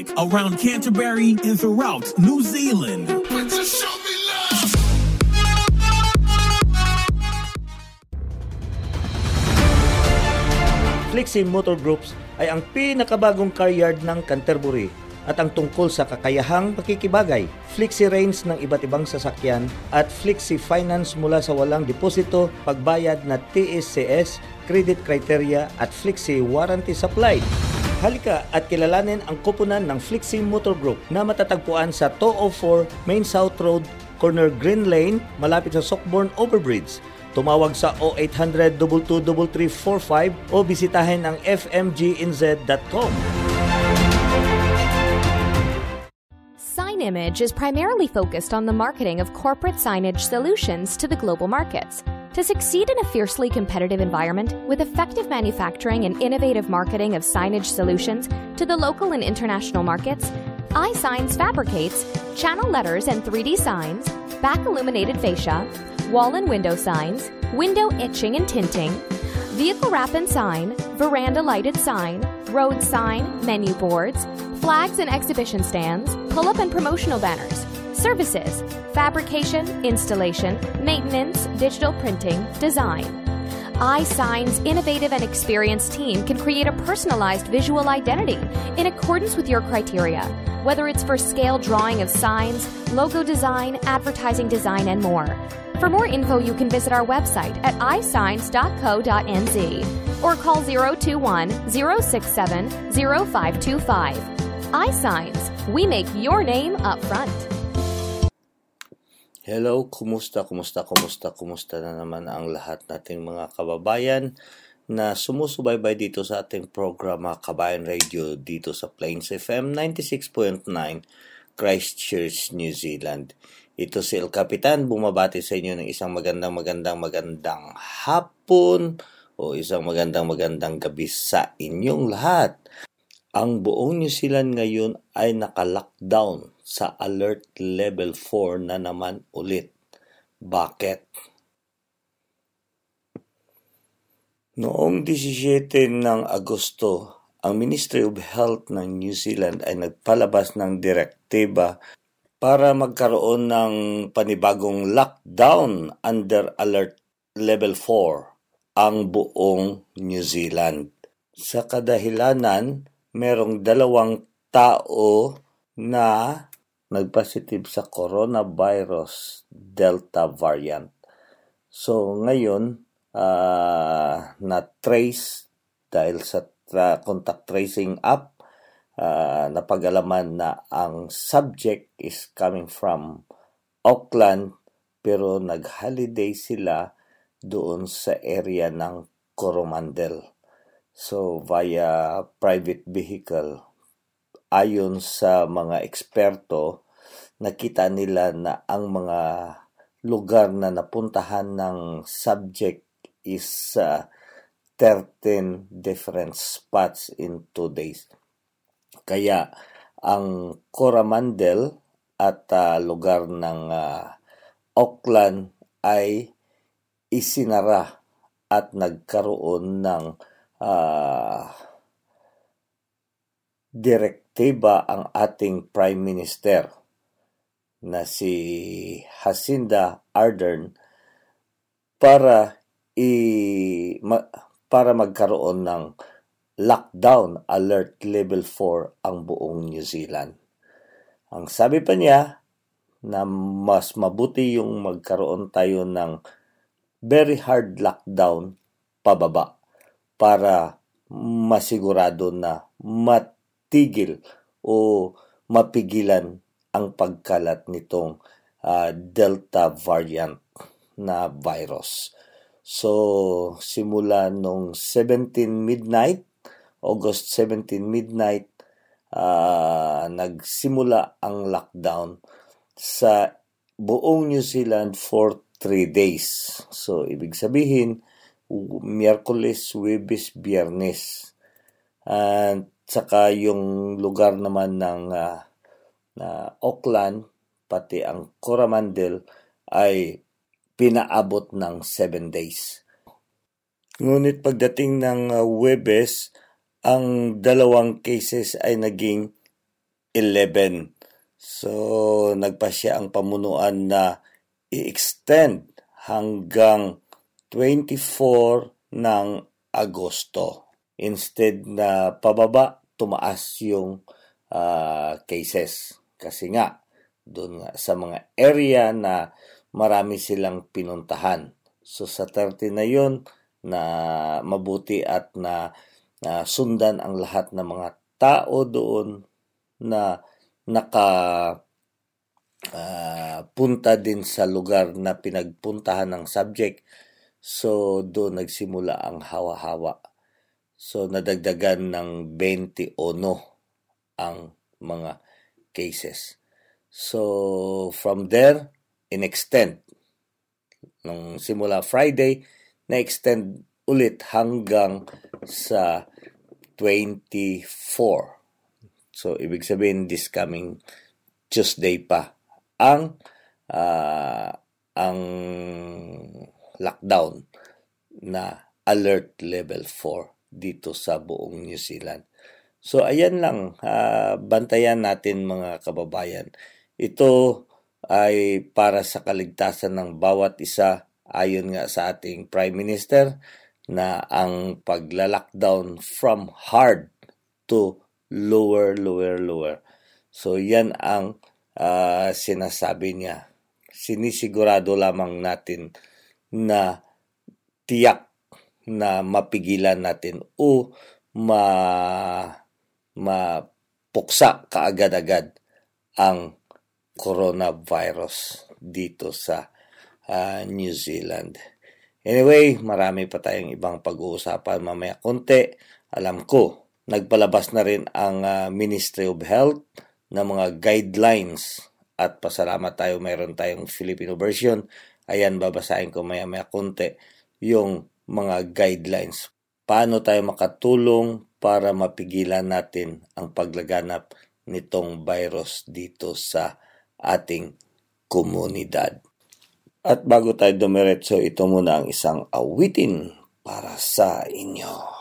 Music around Canterbury and throughout New Zealand. Flexi Motor Groups ay ang pinakabagong car yard ng Canterbury at ang tungkol sa kakayahang pakikibagay, Flexi range ng iba't ibang sasakyan at Flexi Finance mula sa walang deposito, pagbayad na TSCS, credit criteria at Flexi warranty supply. Halika at kilalanin ang kupunan ng Flexi Motor Group na matatagpuan sa 204 Main South Road, corner Green Lane, malapit sa Sockborn Overbridge. Tumawag sa 0800 22345 o bisitahin ang fmginz.com. Image is primarily focused on the marketing of corporate signage solutions to the global markets. To succeed in a fiercely competitive environment with effective manufacturing and innovative marketing of signage solutions to the local and international markets, iSigns fabricates channel letters and 3D signs, back illuminated fascia, wall and window signs, window etching and tinting, vehicle wrap and sign, veranda lighted sign, road sign, menu boards, flags and exhibition stands, pull up and promotional banners, services, fabrication, installation, maintenance, digital printing, design. iSign's innovative and experienced team can create a personalized visual identity in accordance with your criteria, whether it's for scale drawing of signs, logo design, advertising design, and more. For more info, you can visit our website at isigns.co.nz or call 021 067 0525. iSigns, we make your name up front. Hello, kumusta, kumusta, kumusta, kumusta na naman ang lahat nating mga kababayan na sumusubaybay dito sa ating programa Kabayan Radio dito sa Plains FM 96.9 Christchurch, New Zealand. Ito si El Capitan, bumabati sa inyo ng isang magandang magandang magandang hapon o isang magandang magandang gabi sa inyong lahat. Ang buong New Zealand ngayon ay naka-lockdown sa alert level 4 na naman ulit. Bakit? Noong 17 ng Agosto, ang Ministry of Health ng New Zealand ay nagpalabas ng direktiba para magkaroon ng panibagong lockdown under alert level 4 ang buong New Zealand. Sa kadahilanan, merong dalawang tao na nagpositive sa coronavirus Delta variant. So ngayon, uh, na-trace dahil sa tra- contact tracing app, uh, napag-alaman na ang subject is coming from Auckland pero nag-holiday sila doon sa area ng Coromandel. So via private vehicle ayon sa mga eksperto, nakita nila na ang mga lugar na napuntahan ng subject is uh, 13 different spots in 2 days. Kaya ang Coromandel at uh, lugar ng uh, Auckland ay isinara at nagkaroon ng uh, direktiba ang ating Prime Minister na si Jacinda Ardern para i ma, para magkaroon ng lockdown alert level 4 ang buong New Zealand. Ang sabi pa niya na mas mabuti yung magkaroon tayo ng very hard lockdown pababa para masigurado na matigil o mapigilan ang pagkalat nitong uh, Delta variant na virus. So, simula nung 17 midnight, August 17 midnight, uh, nagsimula ang lockdown sa buong New Zealand for 3 days. So, ibig sabihin, Miyerkules, Webes, Biyernes. At saka yung lugar naman ng uh, na Auckland, pati ang Coromandel ay pinaabot ng 7 days. Ngunit pagdating ng uh, Webes, ang dalawang cases ay naging 11. So, nagpa siya ang pamunuan na i-extend hanggang 24 ng Agosto. Instead na pababa, tumaas yung uh, cases. Kasi nga, doon nga sa mga area na marami silang pinuntahan. So sa 30 na yon na mabuti at na, na sundan ang lahat ng mga tao doon na naka uh, punta din sa lugar na pinagpuntahan ng subject So, doon nagsimula ang hawa-hawa. So, nadagdagan ng 21 ang mga cases. So, from there, in-extend. Nung simula Friday, na-extend ulit hanggang sa 24. So, ibig sabihin, this coming Tuesday pa ang uh, ang lockdown na alert level 4 dito sa buong New Zealand. So ayan lang, uh, bantayan natin mga kababayan. Ito ay para sa kaligtasan ng bawat isa ayon nga sa ating Prime Minister na ang pagla-lockdown from hard to lower, lower, lower. So yan ang uh, sinasabi niya. Sinisigurado lamang natin na tiyak na mapigilan natin o ma mapuksa kaagad-agad ang coronavirus dito sa uh, New Zealand. Anyway, marami pa tayong ibang pag-uusapan mamaya konti. Alam ko, nagpalabas na rin ang uh, Ministry of Health ng mga guidelines at pasalamat tayo mayroon tayong Filipino version Ayan, babasahin ko maya-maya konti yung mga guidelines. Paano tayo makatulong para mapigilan natin ang paglaganap nitong virus dito sa ating komunidad. At bago tayo dumiretso, ito muna ang isang awitin para sa inyo.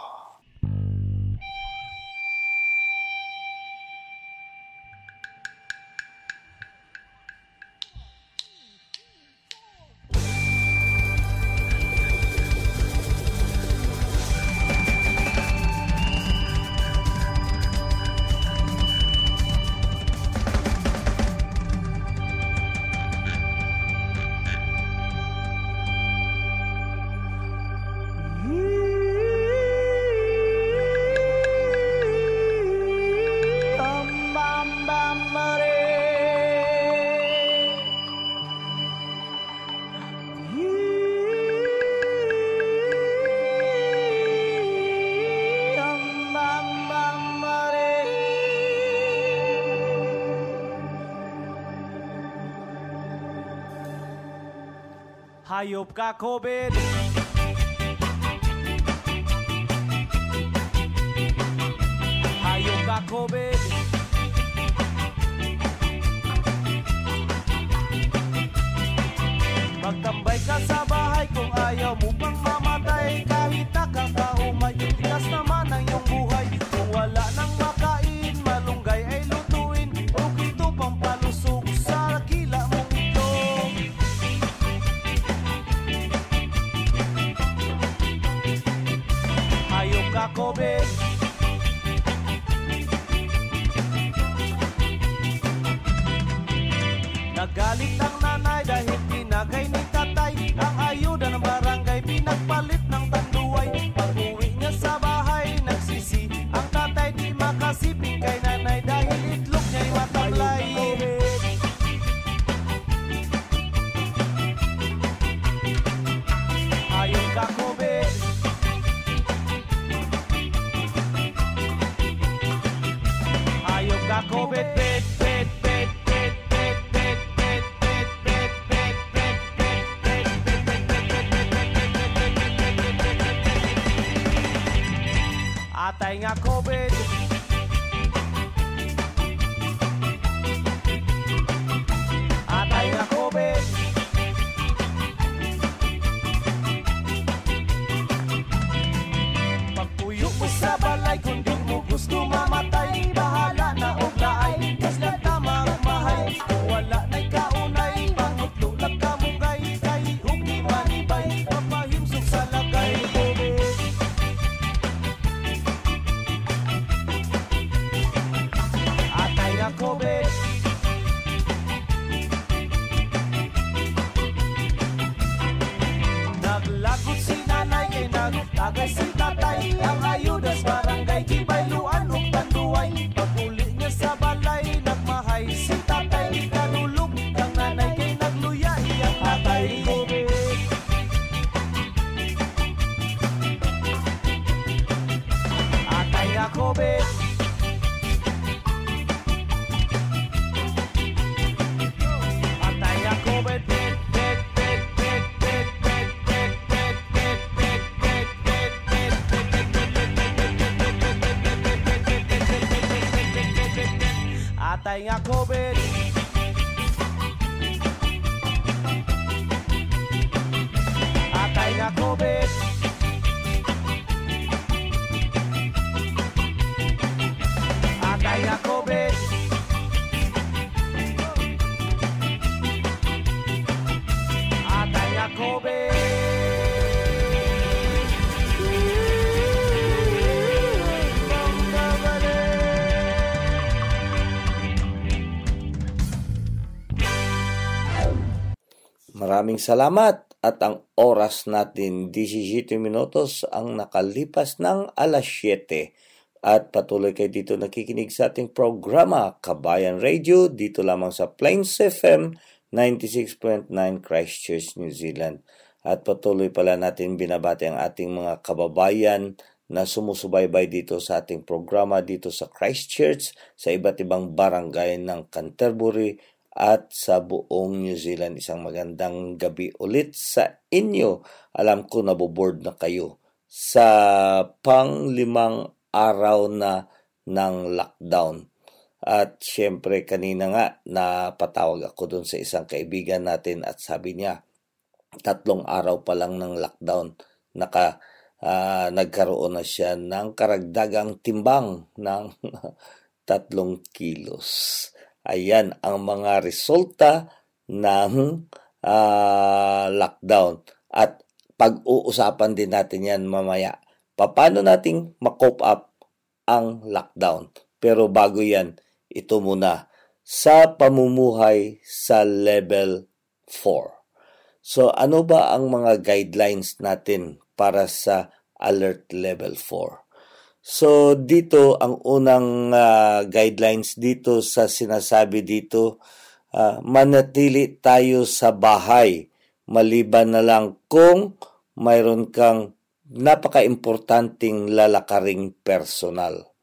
Jacobin. COVID Nagalit ang Maraming salamat at ang oras natin 17 minutos ang nakalipas ng alas 7 at patuloy kayo dito nakikinig sa ating programa Kabayan Radio dito lamang sa Plains FM 96.9 Christchurch, New Zealand. At patuloy pala natin binabati ang ating mga kababayan na sumusubaybay dito sa ating programa dito sa Christchurch, sa iba't ibang barangay ng Canterbury at sa buong New Zealand. Isang magandang gabi ulit sa inyo. Alam ko naboboard na kayo sa panglimang araw na ng lockdown. At syempre kanina nga napatawag ako doon sa isang kaibigan natin at sabi niya tatlong araw pa lang ng lockdown naka ah, nagkaroon na siya ng karagdagang timbang ng tatlong kilos. Ayan ang mga resulta ng ah, lockdown. At pag-uusapan din natin yan mamaya. Paano nating makope up ang lockdown? Pero bago yan, ito muna sa pamumuhay sa level 4. So ano ba ang mga guidelines natin para sa alert level 4? So dito ang unang ah, guidelines dito sa sinasabi dito ah, manatili tayo sa bahay maliban na lang kung mayroon kang napaka-importanting lalakaring personal.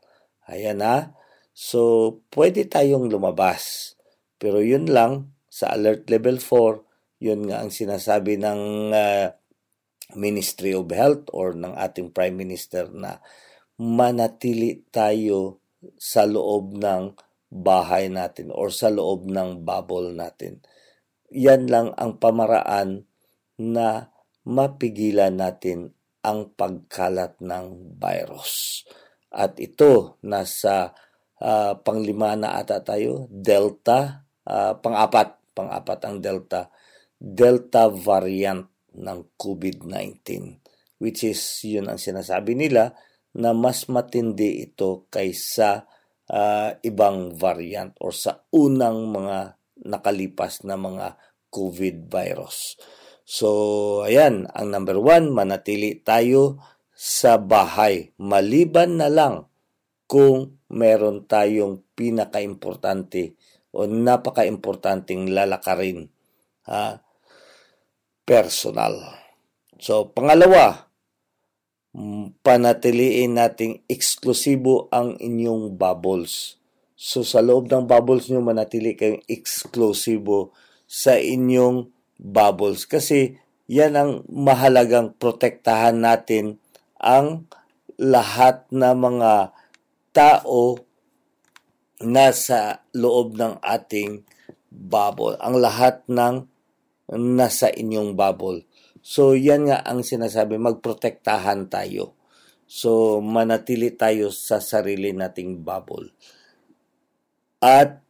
Ayan ha. So, pwede tayong lumabas. Pero yun lang, sa alert level 4, yun nga ang sinasabi ng ah, Ministry of Health or ng ating Prime Minister na manatili tayo sa loob ng bahay natin or sa loob ng bubble natin. Yan lang ang pamaraan na mapigilan natin ang pagkalat ng virus. At ito, nasa ah, panglima na ata tayo, Delta, ah, pang-apat, pang-apat ang Delta, Delta variant ng COVID-19 which is yun ang sinasabi nila na mas matindi ito kaysa ah, ibang variant or sa unang mga nakalipas na mga COVID virus. So, ayan, ang number one, manatili tayo sa bahay. Maliban na lang kung meron tayong pinaka-importante o napaka-importanting lalakarin ha, personal. So, pangalawa, panatiliin nating eksklusibo ang inyong bubbles. So sa loob ng bubbles nyo, manatili kayong eksklusibo sa inyong bubbles. Kasi yan ang mahalagang protektahan natin ang lahat na mga tao nasa loob ng ating bubble. Ang lahat ng nasa inyong bubble. So, yan nga ang sinasabi, magprotektahan tayo. So, manatili tayo sa sarili nating bubble. At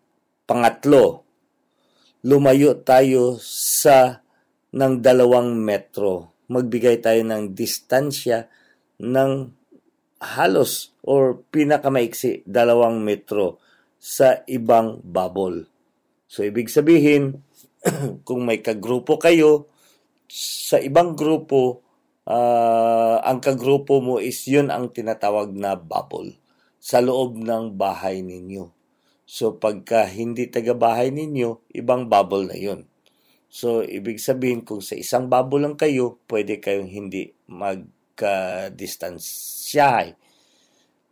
pangatlo, lumayo tayo sa ng dalawang metro. Magbigay tayo ng distansya ng halos or pinakamaiksi dalawang metro sa ibang bubble. So, ibig sabihin, kung may kagrupo kayo, sa ibang grupo, uh, ang kagrupo mo is yun ang tinatawag na bubble sa loob ng bahay ninyo. So pagka hindi taga-bahay ninyo, ibang bubble na yun. So ibig sabihin kung sa isang bubble lang kayo, pwede kayong hindi magka-distansyahay.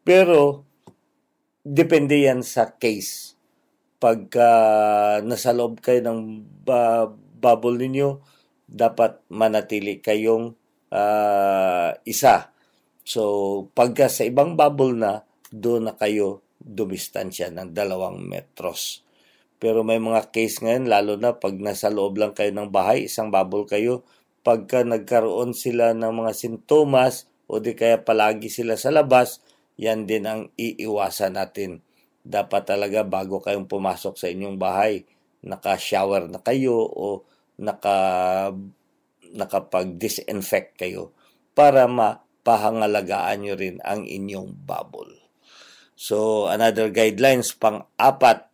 Pero depende yan sa case. Pagka nasa loob kayo ng uh, bubble ninyo, dapat manatili kayong uh, isa. So, pagka sa ibang bubble na, doon na kayo dumistansya ng dalawang metros. Pero may mga case ngayon, lalo na pag nasa loob lang kayo ng bahay, isang bubble kayo, pagka nagkaroon sila ng mga sintomas o di kaya palagi sila sa labas, yan din ang iiwasan natin. Dapat talaga bago kayong pumasok sa inyong bahay, naka-shower na kayo o naka nakapag-disinfect kayo para mapahangalagaan nyo rin ang inyong bubble. So, another guidelines, pang-apat,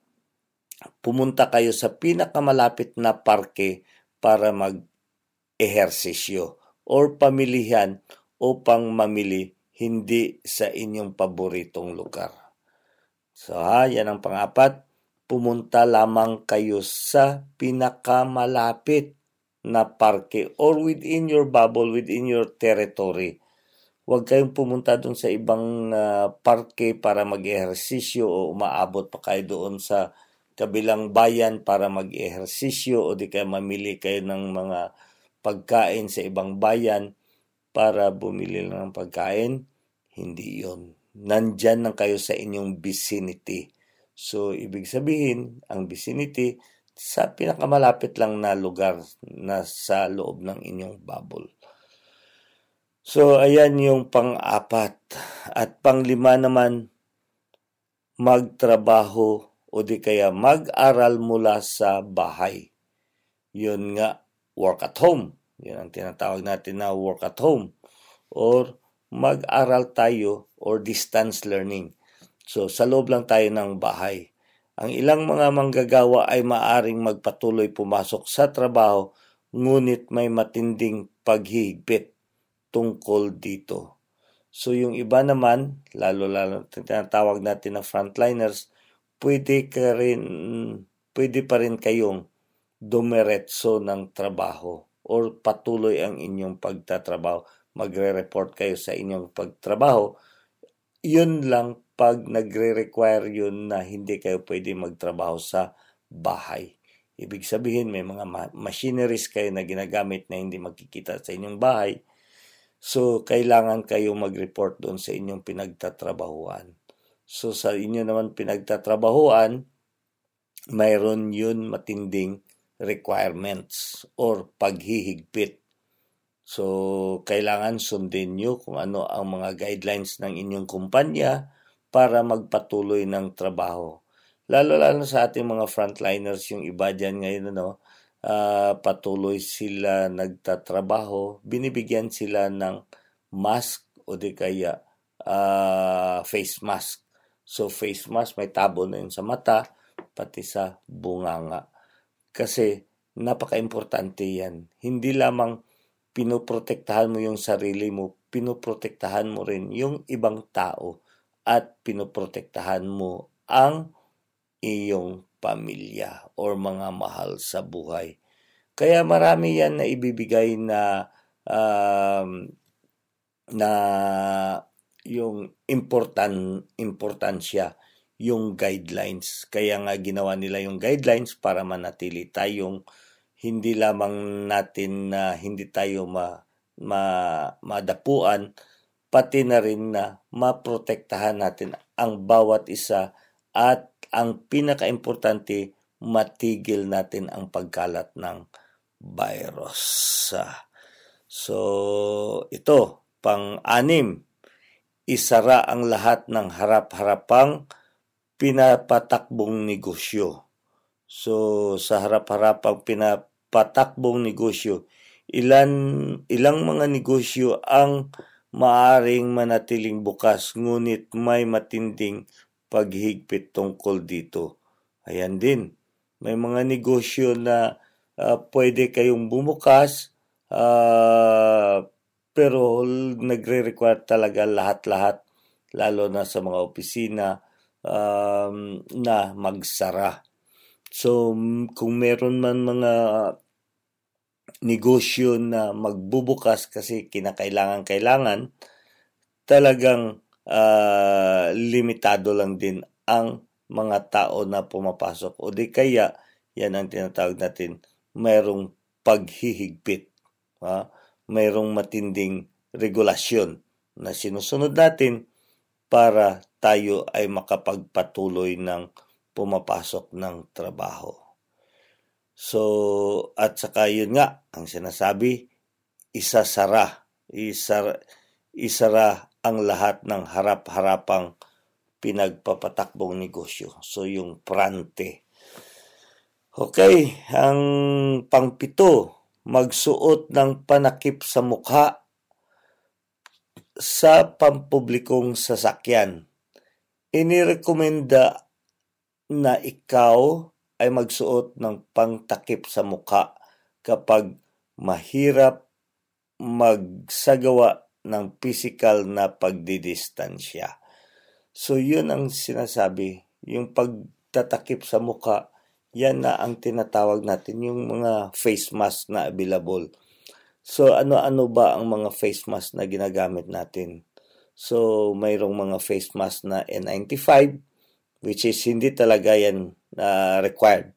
pumunta kayo sa pinakamalapit na parke para mag-ehersisyo or pamilihan upang mamili hindi sa inyong paboritong lugar. So ha, yan ang pang-apat pumunta lamang kayo sa pinakamalapit na parke or within your bubble, within your territory. Huwag kayong pumunta doon sa ibang uh, parke para mag-ehersisyo o umaabot pa kayo doon sa kabilang bayan para mag-ehersisyo o di kaya mamili kayo ng mga pagkain sa ibang bayan para bumili lang ng pagkain. Hindi yon. Nandyan lang kayo sa inyong vicinity So, ibig sabihin, ang vicinity sa pinakamalapit lang na lugar na sa loob ng inyong bubble. So, ayan yung pang-apat. At pang-lima naman, magtrabaho o di kaya mag-aral mula sa bahay. Yun nga, work at home. Yun ang tinatawag natin na work at home. Or mag-aral tayo or distance learning. So, sa loob lang tayo ng bahay. Ang ilang mga manggagawa ay maaring magpatuloy pumasok sa trabaho, ngunit may matinding paghihigpit tungkol dito. So, yung iba naman, lalo-lalo tinatawag natin na frontliners, pwede, ka rin, pwede pa rin kayong dumiretso ng trabaho or patuloy ang inyong pagtatrabaho. Magre-report kayo sa inyong pagtrabaho. Yun lang pag nagre-require yun na hindi kayo pwede magtrabaho sa bahay. Ibig sabihin, may mga machineries kayo na ginagamit na hindi magkikita sa inyong bahay. So, kailangan kayo mag-report doon sa inyong pinagtatrabahuan. So, sa inyo naman pinagtatrabahuan, mayroon yun matinding requirements or paghihigpit. So, kailangan sundin nyo kung ano ang mga guidelines ng inyong kumpanya para magpatuloy ng trabaho. Lalo-lalo sa ating mga frontliners, yung iba dyan ngayon, ano, uh, patuloy sila nagtatrabaho, binibigyan sila ng mask o di kaya uh, face mask. So face mask may tabo na yun sa mata, pati sa bunganga. Kasi napaka-importante yan. Hindi lamang pinoprotektahan mo yung sarili mo, pinoprotektahan mo rin yung ibang tao at pinoprotektahan mo ang iyong pamilya or mga mahal sa buhay. Kaya marami yan na ibibigay na um, na yung important importansya yung guidelines. Kaya nga ginawa nila yung guidelines para manatili tayong hindi lamang natin na hindi tayo ma, ma, madapuan, pati na rin na maprotektahan natin ang bawat isa at ang pinakaimportante, matigil natin ang pagkalat ng virus. So, ito, pang-anim, isara ang lahat ng harap-harapang pinapatakbong negosyo. So, sa harap-harapang pinapatakbong negosyo, ilan, ilang mga negosyo ang maaring manatiling bukas ngunit may matinding paghigpit tungkol dito. Ayan din, may mga negosyo na uh, pwede kayong bumukas uh, pero nagre-require talaga lahat-lahat lalo na sa mga opisina um, na magsara. So kung meron man mga negosyo na magbubukas kasi kinakailangan-kailangan, talagang uh, limitado lang din ang mga tao na pumapasok. O di kaya, yan ang tinatawag natin, mayroong paghihigpit. Ha? Mayroong matinding regulasyon na sinusunod natin para tayo ay makapagpatuloy ng pumapasok ng trabaho. So, at saka yun nga, ang sinasabi, isasara, isara, isara ang lahat ng harap-harapang pinagpapatakbong negosyo. So, yung prante. Okay, ang pangpito, magsuot ng panakip sa mukha sa pampublikong sasakyan. Inirekomenda na ikaw ay magsuot ng pangtakip sa mukha kapag mahirap magsagawa ng physical na pagdidistansya. So yun ang sinasabi, yung pagtatakip sa mukha, yan na ang tinatawag natin, yung mga face mask na available So ano-ano ba ang mga face mask na ginagamit natin? So mayroong mga face mask na N95 which is hindi talaga yan uh, required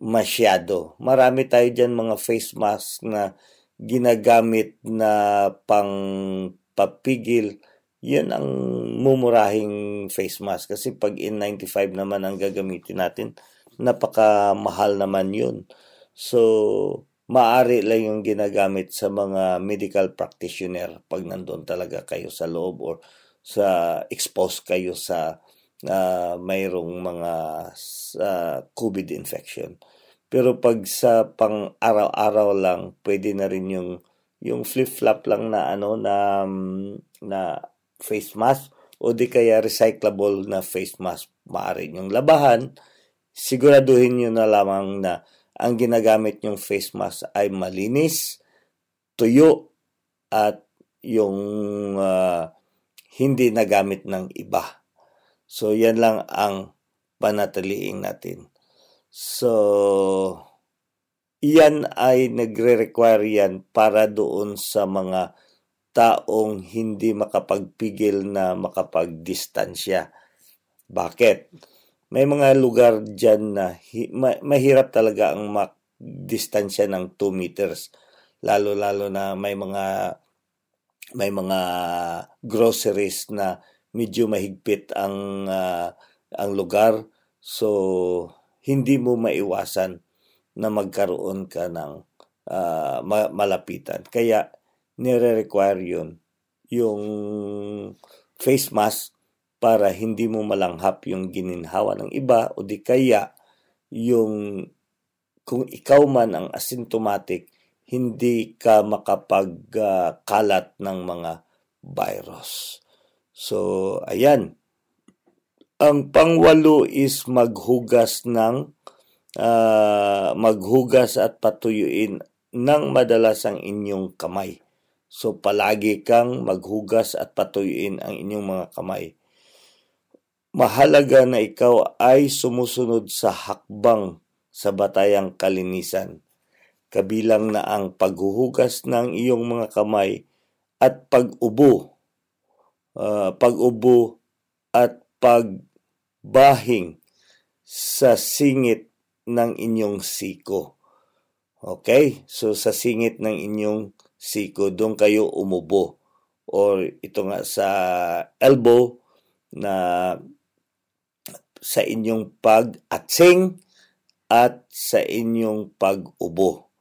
masyado. Marami tayo dyan mga face mask na ginagamit na pang papigil. Yan ang mumurahing face mask kasi pag N95 naman ang gagamitin natin, napakamahal naman yun. So, maari lang yung ginagamit sa mga medical practitioner pag nandun talaga kayo sa loob or sa expose kayo sa uh, mayroong mga uh, COVID infection. Pero pag sa pang araw-araw lang, pwede na rin yung yung flip-flop lang na ano na na face mask o di kaya recyclable na face mask maaari yung labahan siguraduhin niyo na lamang na ang ginagamit yung face mask ay malinis, tuyo, at yung uh, hindi nagamit ng iba. So, yan lang ang panatiliing natin. So, yan ay nagre-require yan para doon sa mga taong hindi makapagpigil na makapagdistansya. Bakit? may mga lugar dyan na hi, ma, mahirap talaga ang magdistansya ng 2 meters. Lalo-lalo na may mga may mga groceries na medyo mahigpit ang uh, ang lugar. So hindi mo maiwasan na magkaroon ka ng uh, malapitan. Kaya nire-require yun yung face mask para hindi mo malanghap yung gininhawa ng iba o di kaya yung kung ikaw man ang asymptomatic, hindi ka makapagkalat uh, ng mga virus. So, ayan. Ang pangwalo is maghugas ng uh, maghugas at patuyuin ng madalas ang inyong kamay. So, palagi kang maghugas at patuyuin ang inyong mga kamay Mahalaga na ikaw ay sumusunod sa hakbang sa batayang kalinisan, kabilang na ang paghuhugas ng iyong mga kamay at pag-ubo, uh, pag-ubo at pag bahing sa singit ng inyong siko. Okay? So sa singit ng inyong siko, doon kayo umubo. Or ito nga sa elbow na sa inyong pag-atsing at sa inyong pag-ubo.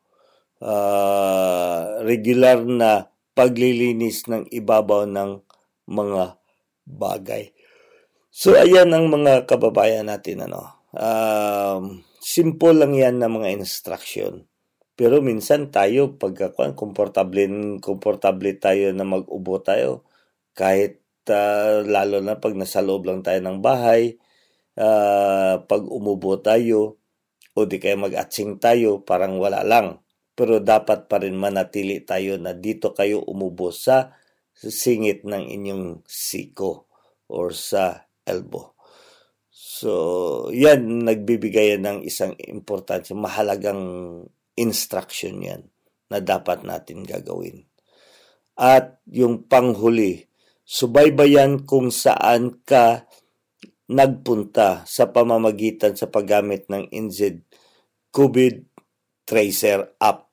Uh, regular na paglilinis ng ibabaw ng mga bagay. So ayan ang mga kababayan natin ano. Um, simple lang yan na mga instruction. Pero minsan tayo pagkakuan komportable komportable tayo na mag-ubo tayo kahit uh, lalo na pag nasa loob lang tayo ng bahay, uh, pag umubo tayo o di kaya mag-atsing tayo, parang wala lang. Pero dapat pa rin manatili tayo na dito kayo umubo sa singit ng inyong siko or sa elbow. So, yan, nagbibigay ng isang importansya, mahalagang instruction yan na dapat natin gagawin. At yung panghuli, subaybayan kung saan ka nagpunta sa pamamagitan sa paggamit ng NZ COVID Tracer app.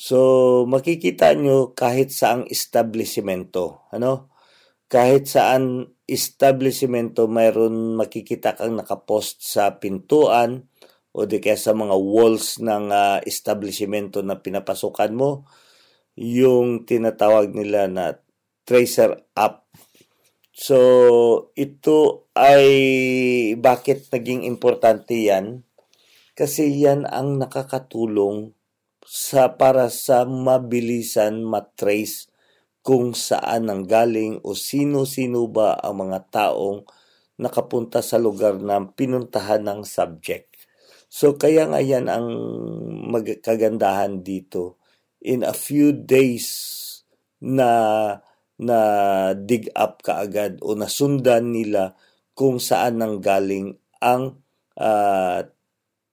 So, makikita nyo kahit saang establishmento, ano? Kahit saan establishmento mayroon makikita kang nakapost sa pintuan o di kaya sa mga walls ng uh, establishmento na pinapasukan mo, yung tinatawag nila na tracer app. So, ito ay bakit naging importante yan? Kasi yan ang nakakatulong sa para sa mabilisan matrace kung saan ang galing o sino-sino ba ang mga taong nakapunta sa lugar na pinuntahan ng subject. So kaya nga yan ang magkagandahan dito. In a few days na na dig up kaagad o nasundan nila kung saan nang galing ang uh,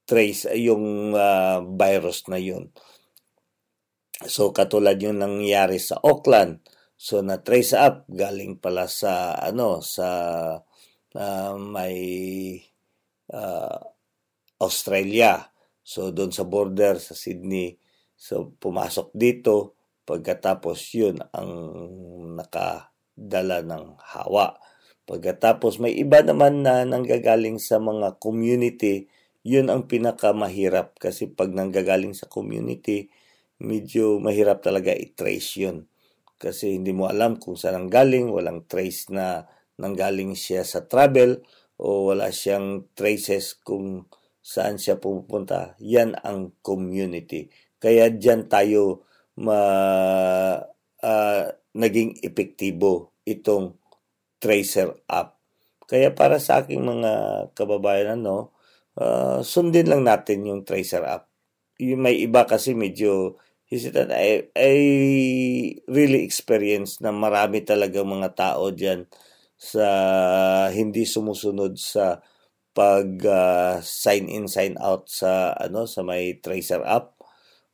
trace yung uh, virus na yun. So katulad yung nangyari sa Auckland. So na trace up galing pala sa ano sa uh, may uh, Australia. So doon sa border sa Sydney, so pumasok dito pagkatapos yun ang nakadala ng hawa. Pagkatapos may iba naman na nanggagaling sa mga community, yun ang pinakamahirap kasi pag nanggagaling sa community, medyo mahirap talaga i-trace yun. Kasi hindi mo alam kung saan ang galing, walang trace na nanggaling siya sa travel o wala siyang traces kung saan siya pupunta, yan ang community. Kaya diyan tayo ma uh, naging epektibo itong tracer app. Kaya para sa aking mga kababayan ano, uh, sundin lang natin yung tracer app. Yung may iba kasi medyo hesitant. I, I really experience na marami talaga mga tao diyan sa hindi sumusunod sa pag uh, sign in sign out sa ano sa may tracer app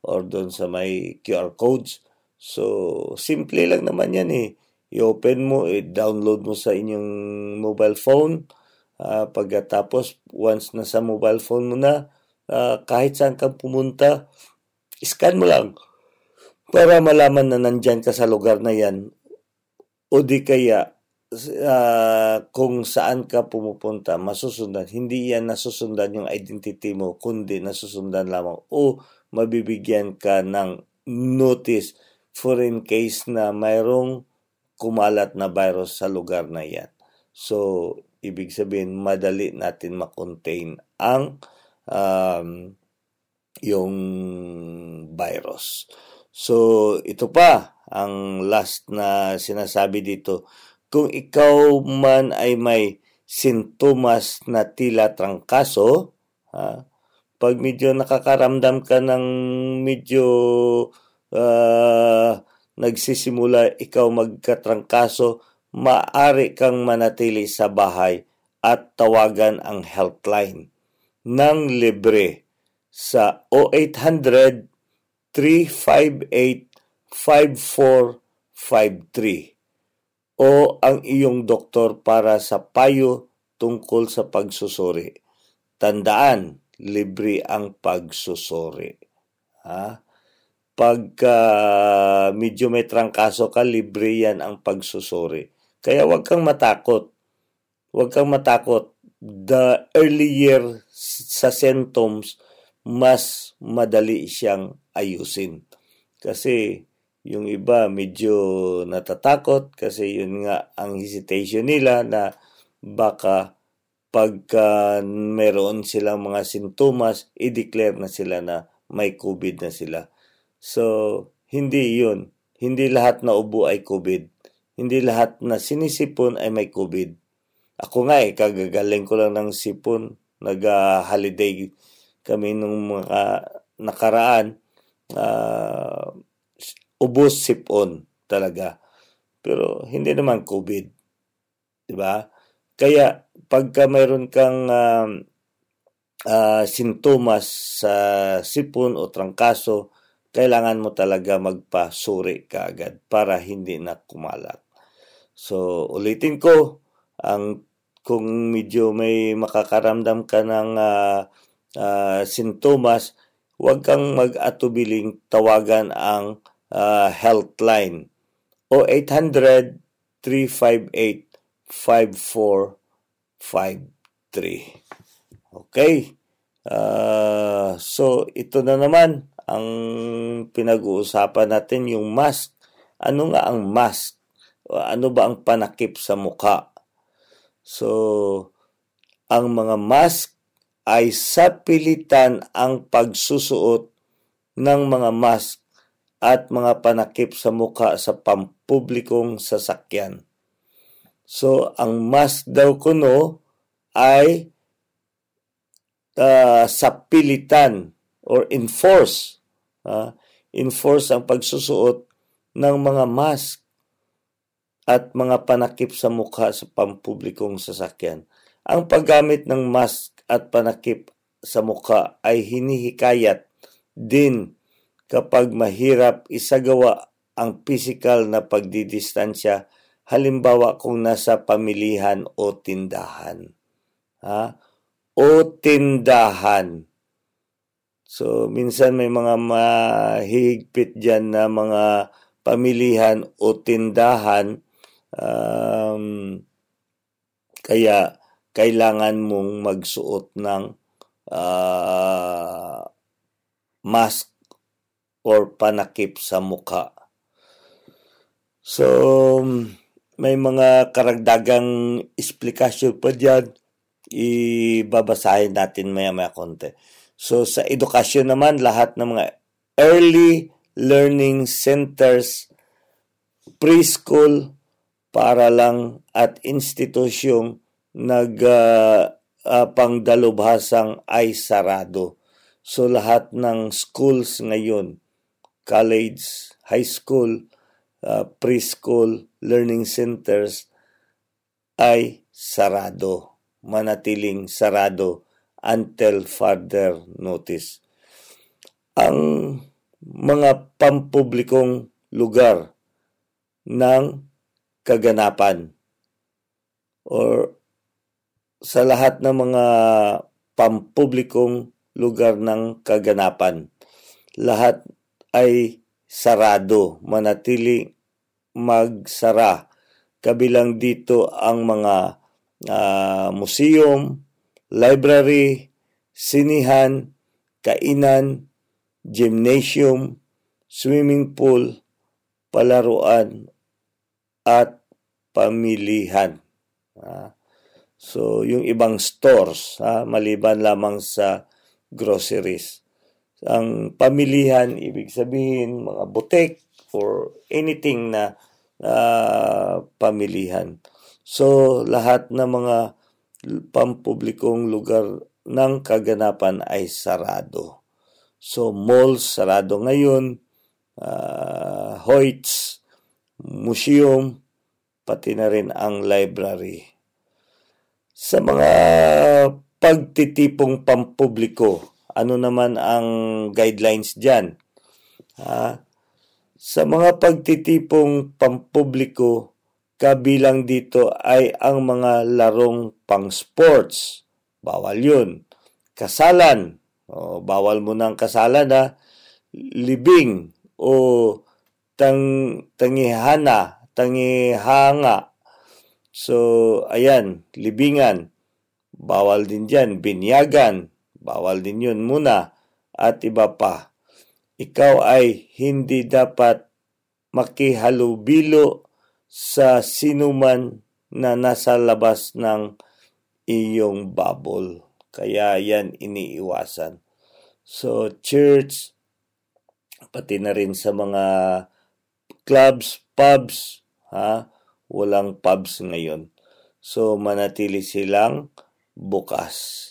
or doon sa may QR codes so simple lang naman yan eh i-open mo i-download mo sa inyong mobile phone uh, pagkatapos once na sa mobile phone mo na uh, kahit saan ka pumunta scan mo lang para malaman na nandyan ka sa lugar na yan o di kaya uh, kung saan ka pumupunta, masusundan. Hindi yan nasusundan yung identity mo, kundi nasusundan lamang o mabibigyan ka ng notice for in case na mayroong kumalat na virus sa lugar na yan. So, ibig sabihin, madali natin makontain ang um, yung virus. So, ito pa ang last na sinasabi dito kung ikaw man ay may sintomas na tila trangkaso, ha, pag medyo nakakaramdam ka ng medyo uh, nagsisimula ikaw magkatrangkaso, maari kang manatili sa bahay at tawagan ang helpline ng libre sa 0800 358 5453 o ang iyong doktor para sa payo tungkol sa pagsusuri. Tandaan, libre ang pagsusuri. Ha? Pagka medyo may trangkaso ka, libre yan ang pagsusuri. Kaya huwag kang matakot. Huwag kang matakot. The earlier sa symptoms, mas madali siyang ayusin. Kasi yung iba medyo natatakot kasi yun nga ang hesitation nila na baka pagka meron silang mga sintomas, i-declare na sila na may COVID na sila. So, hindi yun. Hindi lahat na ubo ay COVID. Hindi lahat na sinisipon ay may COVID. Ako nga eh, kagagaling ko lang ng sipon. Nag-holiday kami nung mga nakaraan. Uh, ubos sipon talaga. Pero hindi naman COVID. 'Di ba? Kaya pagka mayroon kang uh, uh, sintomas sa sipon o trangkaso, kailangan mo talaga magpasuri kaagad para hindi na kumalat. So, ulitin ko, ang kung medyo may makakaramdam ka ng uh, uh, sintomas, huwag kang mag-atubiling tawagan ang uh, Healthline o 800 358 5453. Okay. Uh, so ito na naman ang pinag-uusapan natin yung mask. Ano nga ang mask? Ano ba ang panakip sa mukha? So ang mga mask ay sapilitan ang pagsusuot ng mga mask at mga panakip sa muka sa pampublikong sasakyan. So, ang mask daw kuno ay uh, sa pilitan or enforce. Uh, enforce ang pagsusuot ng mga mask at mga panakip sa mukha sa pampublikong sasakyan. Ang paggamit ng mask at panakip sa mukha ay hinihikayat din kapag mahirap isagawa ang physical na pagdidistansya halimbawa kung nasa pamilihan o tindahan. Ha? O tindahan. So, minsan may mga mahigpit dyan na mga pamilihan o tindahan. Um, kaya, kailangan mong magsuot ng uh, mask or panakip sa muka. So, may mga karagdagang explikasyon pa dyan. Ibabasahin natin maya-maya konti. So, sa edukasyon naman, lahat ng mga early learning centers, preschool, para lang at institusyong nag uh, uh, pangdalubhasang ay sarado. So lahat ng schools ngayon college, high school, uh, preschool, learning centers ay sarado, manatiling sarado until further notice. Ang mga pampublikong lugar ng kaganapan or sa lahat ng mga pampublikong lugar ng kaganapan. Lahat ay sarado, manatili magsara. Kabilang dito ang mga uh, museum, library, sinihan, kainan, gymnasium, swimming pool, palaruan, at pamilihan. So, yung ibang stores, uh, maliban lamang sa groceries ang pamilihan, ibig sabihin mga butik for anything na uh, pamilihan. So, lahat ng mga pampublikong lugar ng kaganapan ay sarado. So, malls sarado ngayon, uh, Hoyts, museum, pati na rin ang library. Sa mga pagtitipong pampubliko, ano naman ang guidelines dyan. Ha? Sa mga pagtitipong pampubliko, kabilang dito ay ang mga larong pang sports. Bawal yun. Kasalan. O, bawal mo ng kasalan na libing o tang tangihana, tangihanga. So, ayan, libingan. Bawal din dyan. Binyagan. Bawal din yun muna. At iba pa. Ikaw ay hindi dapat makihalubilo sa sinuman na nasa labas ng iyong bubble. Kaya yan iniiwasan. So, church, pati na rin sa mga clubs, pubs, ha? Walang pubs ngayon. So, manatili silang bukas.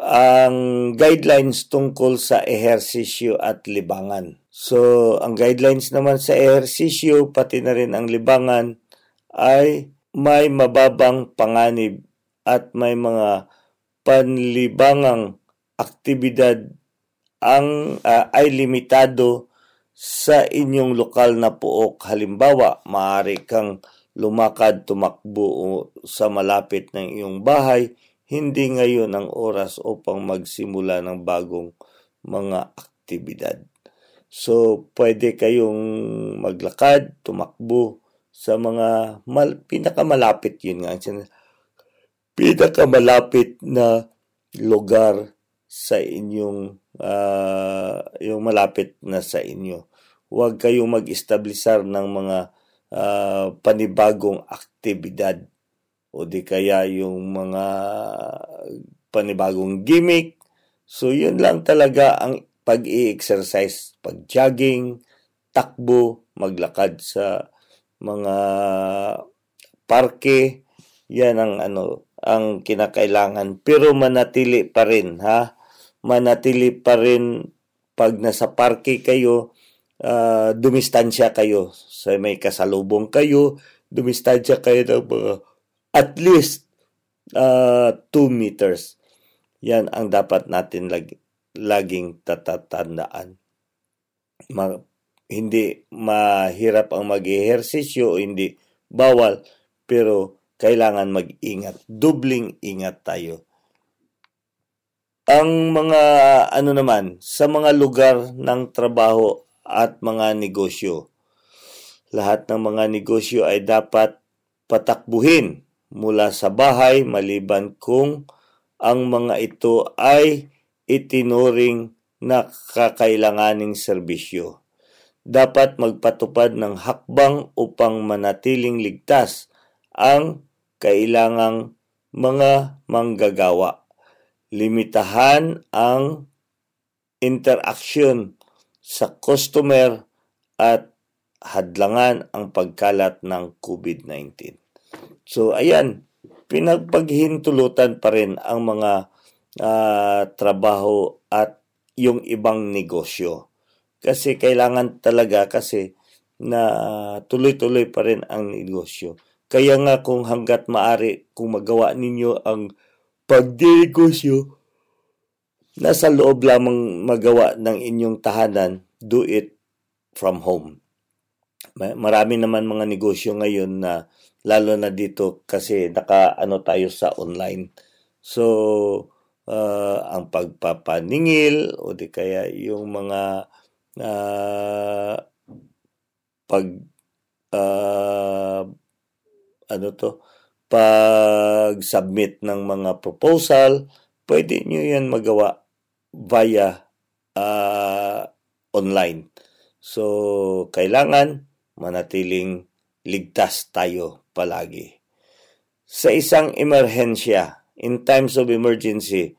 Ang guidelines tungkol sa ehersisyo at libangan. So, ang guidelines naman sa ehersisyo, pati na rin ang libangan, ay may mababang panganib at may mga panlibangang aktibidad ang uh, ay limitado sa inyong lokal na puok. Halimbawa, maaari kang lumakad, tumakbo sa malapit ng iyong bahay, hindi ngayon ang oras upang magsimula ng bagong mga aktibidad. So, pwede kayong maglakad, tumakbo sa mga mal- pinakamalapit yun nga. Pinakamalapit na lugar sa inyong uh, yung malapit na sa inyo. Huwag kayong mag-establisar ng mga uh, panibagong aktibidad. O di kaya yung mga panibagong gimmick. So, yun lang talaga ang pag-i-exercise, pag-jogging, takbo, maglakad sa mga parke, yan ang ano ang kinakailangan. Pero manatili pa rin ha manatili pa rin pag nasa parke kayo uh, dumistansya kayo sa may kasalubong kayo dumistansya kayo ng mga at least uh, 2 meters yan ang dapat natin lagi laging tatatandaan. Ma- hindi mahirap ang mag-ehersisyo hindi bawal, pero kailangan mag-ingat. Dubling ingat tayo. Ang mga ano naman, sa mga lugar ng trabaho at mga negosyo, lahat ng mga negosyo ay dapat patakbuhin mula sa bahay maliban kung ang mga ito ay itinuring na kakailanganing serbisyo. Dapat magpatupad ng hakbang upang manatiling ligtas ang kailangang mga manggagawa. Limitahan ang interaksyon sa customer at hadlangan ang pagkalat ng COVID-19. So ayan, pinagpaghintulutan pa rin ang mga uh, trabaho at yung ibang negosyo. Kasi kailangan talaga kasi na tuloy-tuloy pa rin ang negosyo. Kaya nga kung hanggat maari kung magawa ninyo ang pagdinegosyo, nasa loob lamang magawa ng inyong tahanan, do it from home. Marami naman mga negosyo ngayon na lalo na dito kasi naka ano tayo sa online. So uh, ang pagpapaningil o di kaya yung mga uh, pag uh, ano to pag-submit ng mga proposal, pwede nyo yan magawa via uh, online. So, kailangan manatiling ligtas tayo palagi. Sa isang emerhensya, in times of emergency,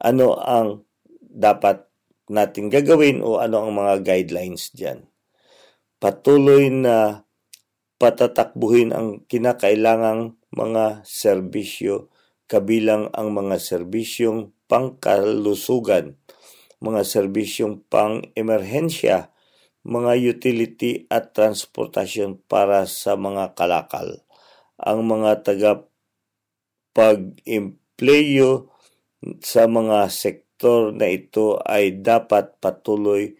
ano ang dapat natin gagawin o ano ang mga guidelines diyan. Patuloy na patatakbuhin ang kinakailangang mga serbisyo kabilang ang mga serbisyong pangkalusugan, mga serbisyong pang-emerhensya, mga utility at transportasyon para sa mga kalakal. Ang mga taga pag-empleyo sa mga sektor na ito ay dapat patuloy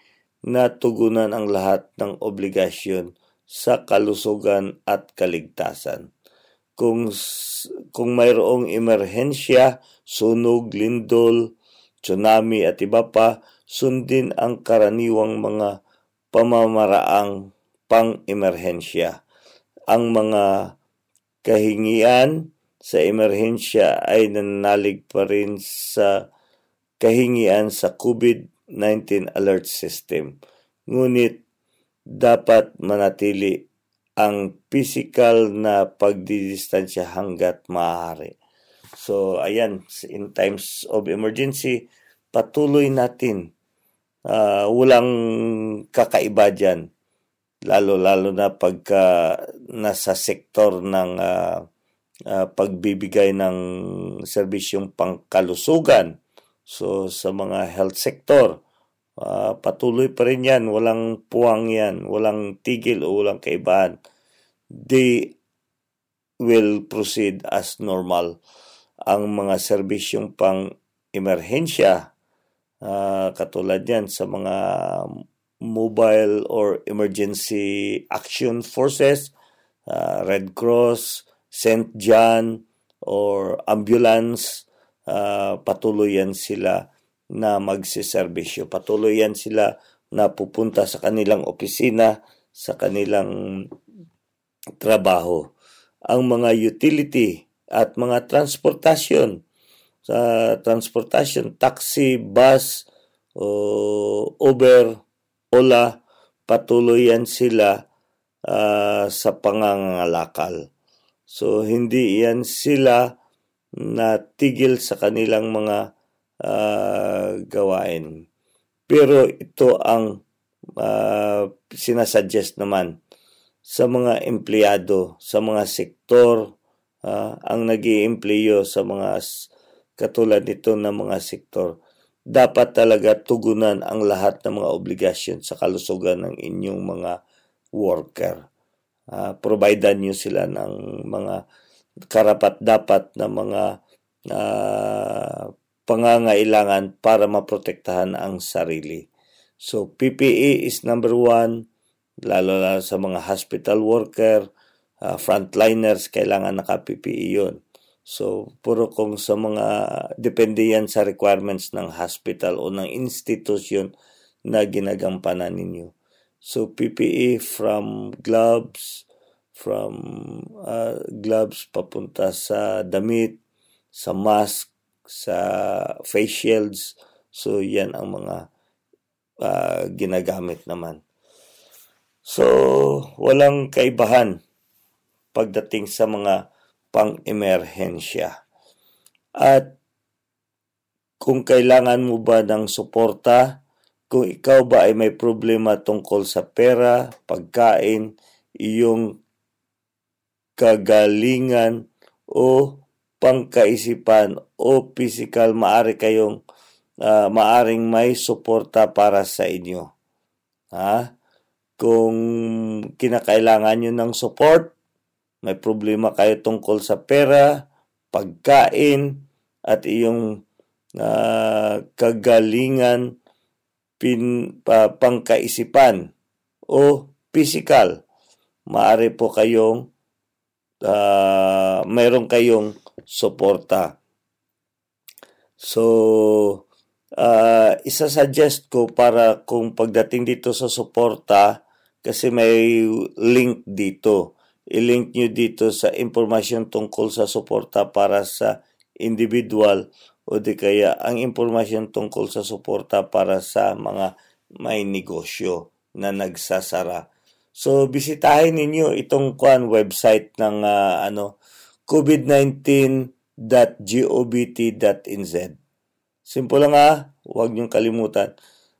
na tugunan ang lahat ng obligasyon sa kalusugan at kaligtasan. Kung kung mayroong emerhensya, sunog, lindol, tsunami at iba pa, sundin ang karaniwang mga pamamaraang pang-emerhensya. Ang mga kahingian sa emerhensya ay nananalig pa rin sa kahingian sa COVID-19 alert system. Ngunit dapat manatili ang physical na pagdidistansya hanggat maaari. So, ayan, in times of emergency, patuloy natin. Uh, walang kakaiba dyan. Lalo-lalo na pagka nasa sektor ng uh, uh, pagbibigay ng serbisyong pangkalusugan. So, sa mga health sector, uh, patuloy pa rin yan. Walang puwang yan. Walang tigil o walang kaibahan. They will proceed as normal ang mga serbisyong pang emerhensya uh, katulad yan sa mga mobile or emergency action forces, uh, Red Cross, St. John, or ambulance, uh, patuloy yan sila na magsiservisyo. Patuloy yan sila na pupunta sa kanilang opisina, sa kanilang trabaho. Ang mga utility at mga transportasyon sa transportation, taxi, bus, o Uber, Ola, patuloy yan sila uh, sa pangangalakal. So, hindi yan sila natigil sa kanilang mga uh, gawain. Pero ito ang uh, sinasuggest naman sa mga empleyado, sa mga sektor, uh, ang nag empleyo sa mga katulad nito ng mga sektor, dapat talaga tugunan ang lahat ng mga obligasyon sa kalusugan ng inyong mga worker. Uh, providean nyo sila ng mga karapat-dapat na mga uh, pangangailangan para maprotektahan ang sarili. So, PPE is number one, lalo na sa mga hospital worker, uh, frontliners, kailangan naka-PPE yun. So, puro kung sa mga, depende yan sa requirements ng hospital o ng institution na ginagampanan ninyo. So, PPE from gloves, from uh, gloves papunta sa damit, sa mask, sa face shields. So, yan ang mga uh, ginagamit naman. So, walang kaibahan pagdating sa mga pang-emerhensya. At kung kailangan mo ba ng suporta, kung ikaw ba ay may problema tungkol sa pera, pagkain, iyong kagalingan o pangkaisipan o physical, maari kayong uh, maaring may suporta para sa inyo. Ha? Kung kinakailangan nyo ng support, may problema kayo tungkol sa pera, pagkain, at iyong uh, kagalingan, pin, uh, pangkaisipan o physical. Maari po kayong uh, mayroon kayong suporta. So, uh, isa-suggest ko para kung pagdating dito sa suporta, kasi may link dito i-link nyo dito sa impormasyon tungkol sa suporta para sa individual o di kaya ang impormasyon tungkol sa suporta para sa mga may negosyo na nagsasara. So bisitahin ninyo itong kuan website ng uh, ano covid19.gobt.nz. Simple lang ah, huwag niyong kalimutan.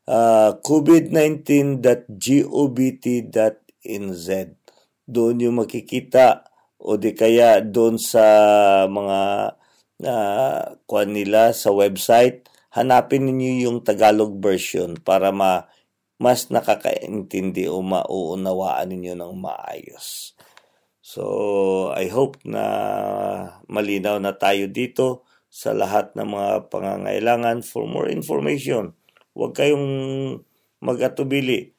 Uh, covid19.gobt.nz doon yung makikita o di kaya doon sa mga uh, nila sa website, hanapin niyo yung Tagalog version para ma mas nakakaintindi o mauunawaan ninyo ng maayos. So, I hope na malinaw na tayo dito sa lahat ng mga pangangailangan. For more information, huwag kayong mag-atubili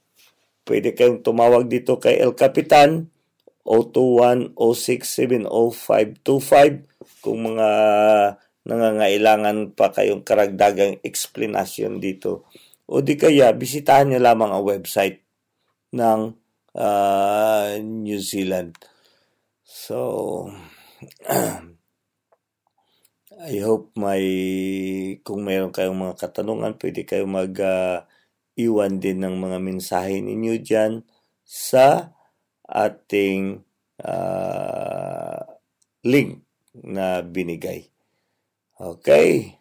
pwede kayong tumawag dito kay El Capitan 021-0670525 kung mga nangangailangan pa kayong karagdagang explanation dito. O di kaya, bisitahan nyo lamang ang website ng uh, New Zealand. So, I hope may, kung mayroon kayong mga katanungan, pwede kayong mag uh, iwan din ng mga mensahe ninyo dyan sa ating uh, link na binigay. Okay.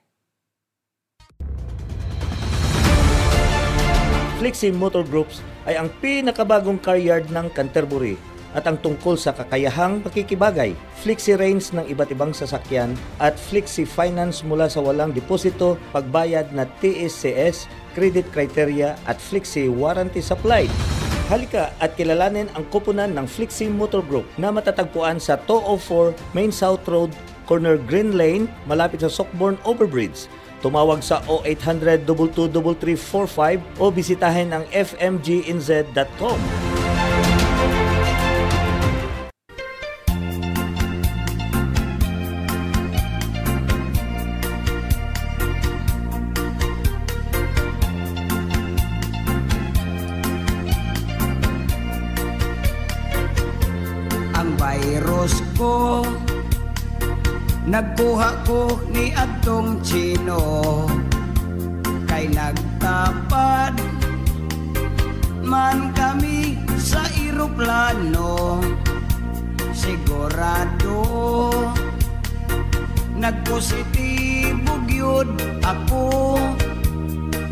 Flexi Motor Groups ay ang pinakabagong car yard ng Canterbury at ang tungkol sa kakayahang pakikibagay, flexi range ng iba't ibang sasakyan at flexi finance mula sa walang deposito, pagbayad na TSCS, credit criteria at flexi warranty supplied. Halika at kilalanin ang kupunan ng Flixie Motor Group na matatagpuan sa 204 Main South Road, corner Green Lane, malapit sa Sockborn Overbridge. Tumawag sa 0800 22345 o bisitahin ang fmginz.com. Nagkuha ko ni atong Chino. Kay nagtapad Man kami sa eroplano. Sigurado Nagpositibo gyud ako.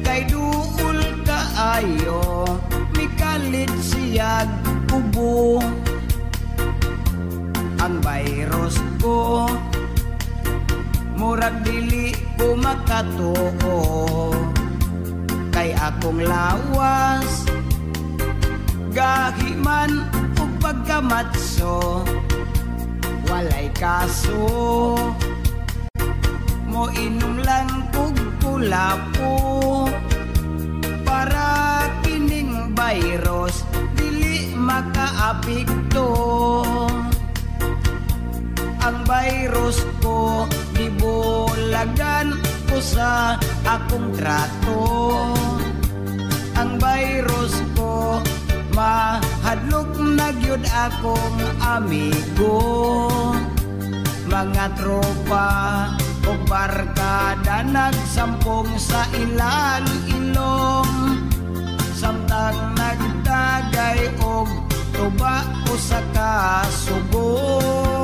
Kay duol kaayo Mikalit siyag kubo ang virus ko Murag dili ko makatuo. Kay akong lawas. Gahi man o pagkamatso. Walay kaso. Mo inom lang kog kulapo. Para kining virus Dili makaapikto. Ang virus ko Dibulagan ko sa akong trato. Ang virus ko Mahadlok na gyud akong amigo. Mga tropa o barkada Nagsampong sa ilang ilong. Samtang nagdagay og tuba o sa kasugong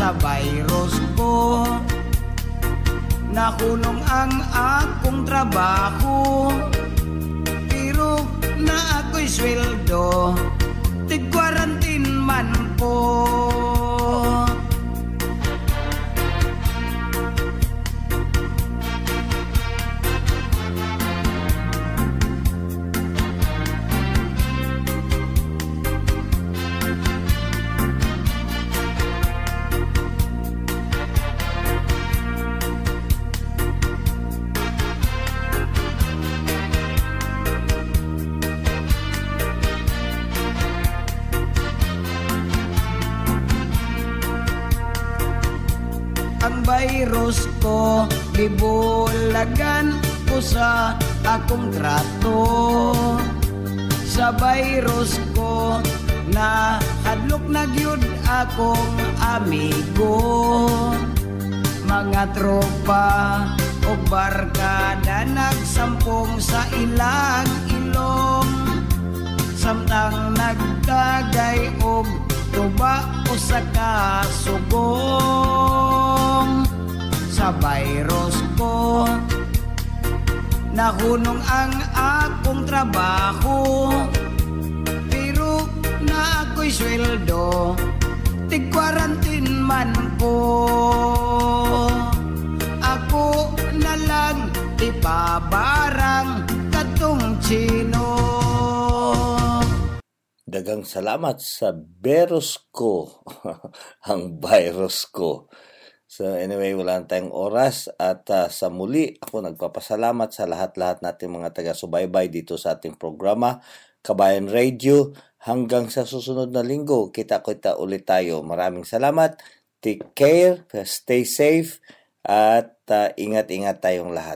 sa virus ko. Nahunong ang akong trabaho. Pero na ako'y sweldo Tig-quarantine man po Gibulagan ko sa akong trato. Sa virus ko na hadlok na gyud akong amigo. Mga tropa o barkada nagsampong sa ilang ilong. Samtang nagtagay og tuba o sa kasugong Sa virus ko. Nahunong ang akong trabaho. Pero na ako'y sweldo Tig-quarantine man ko Ako na lang ipabarang katong chino. Dagang salamat sa virus ko, ang virus ko. So anyway, wala na tayong oras at uh, sa muli ako nagpapasalamat sa lahat-lahat nating mga taga-subaybay dito sa ating programa Kabayan Radio. Hanggang sa susunod na linggo, kita-kita ulit tayo. Maraming salamat. Take care, stay safe, at uh, ingat-ingat tayong lahat.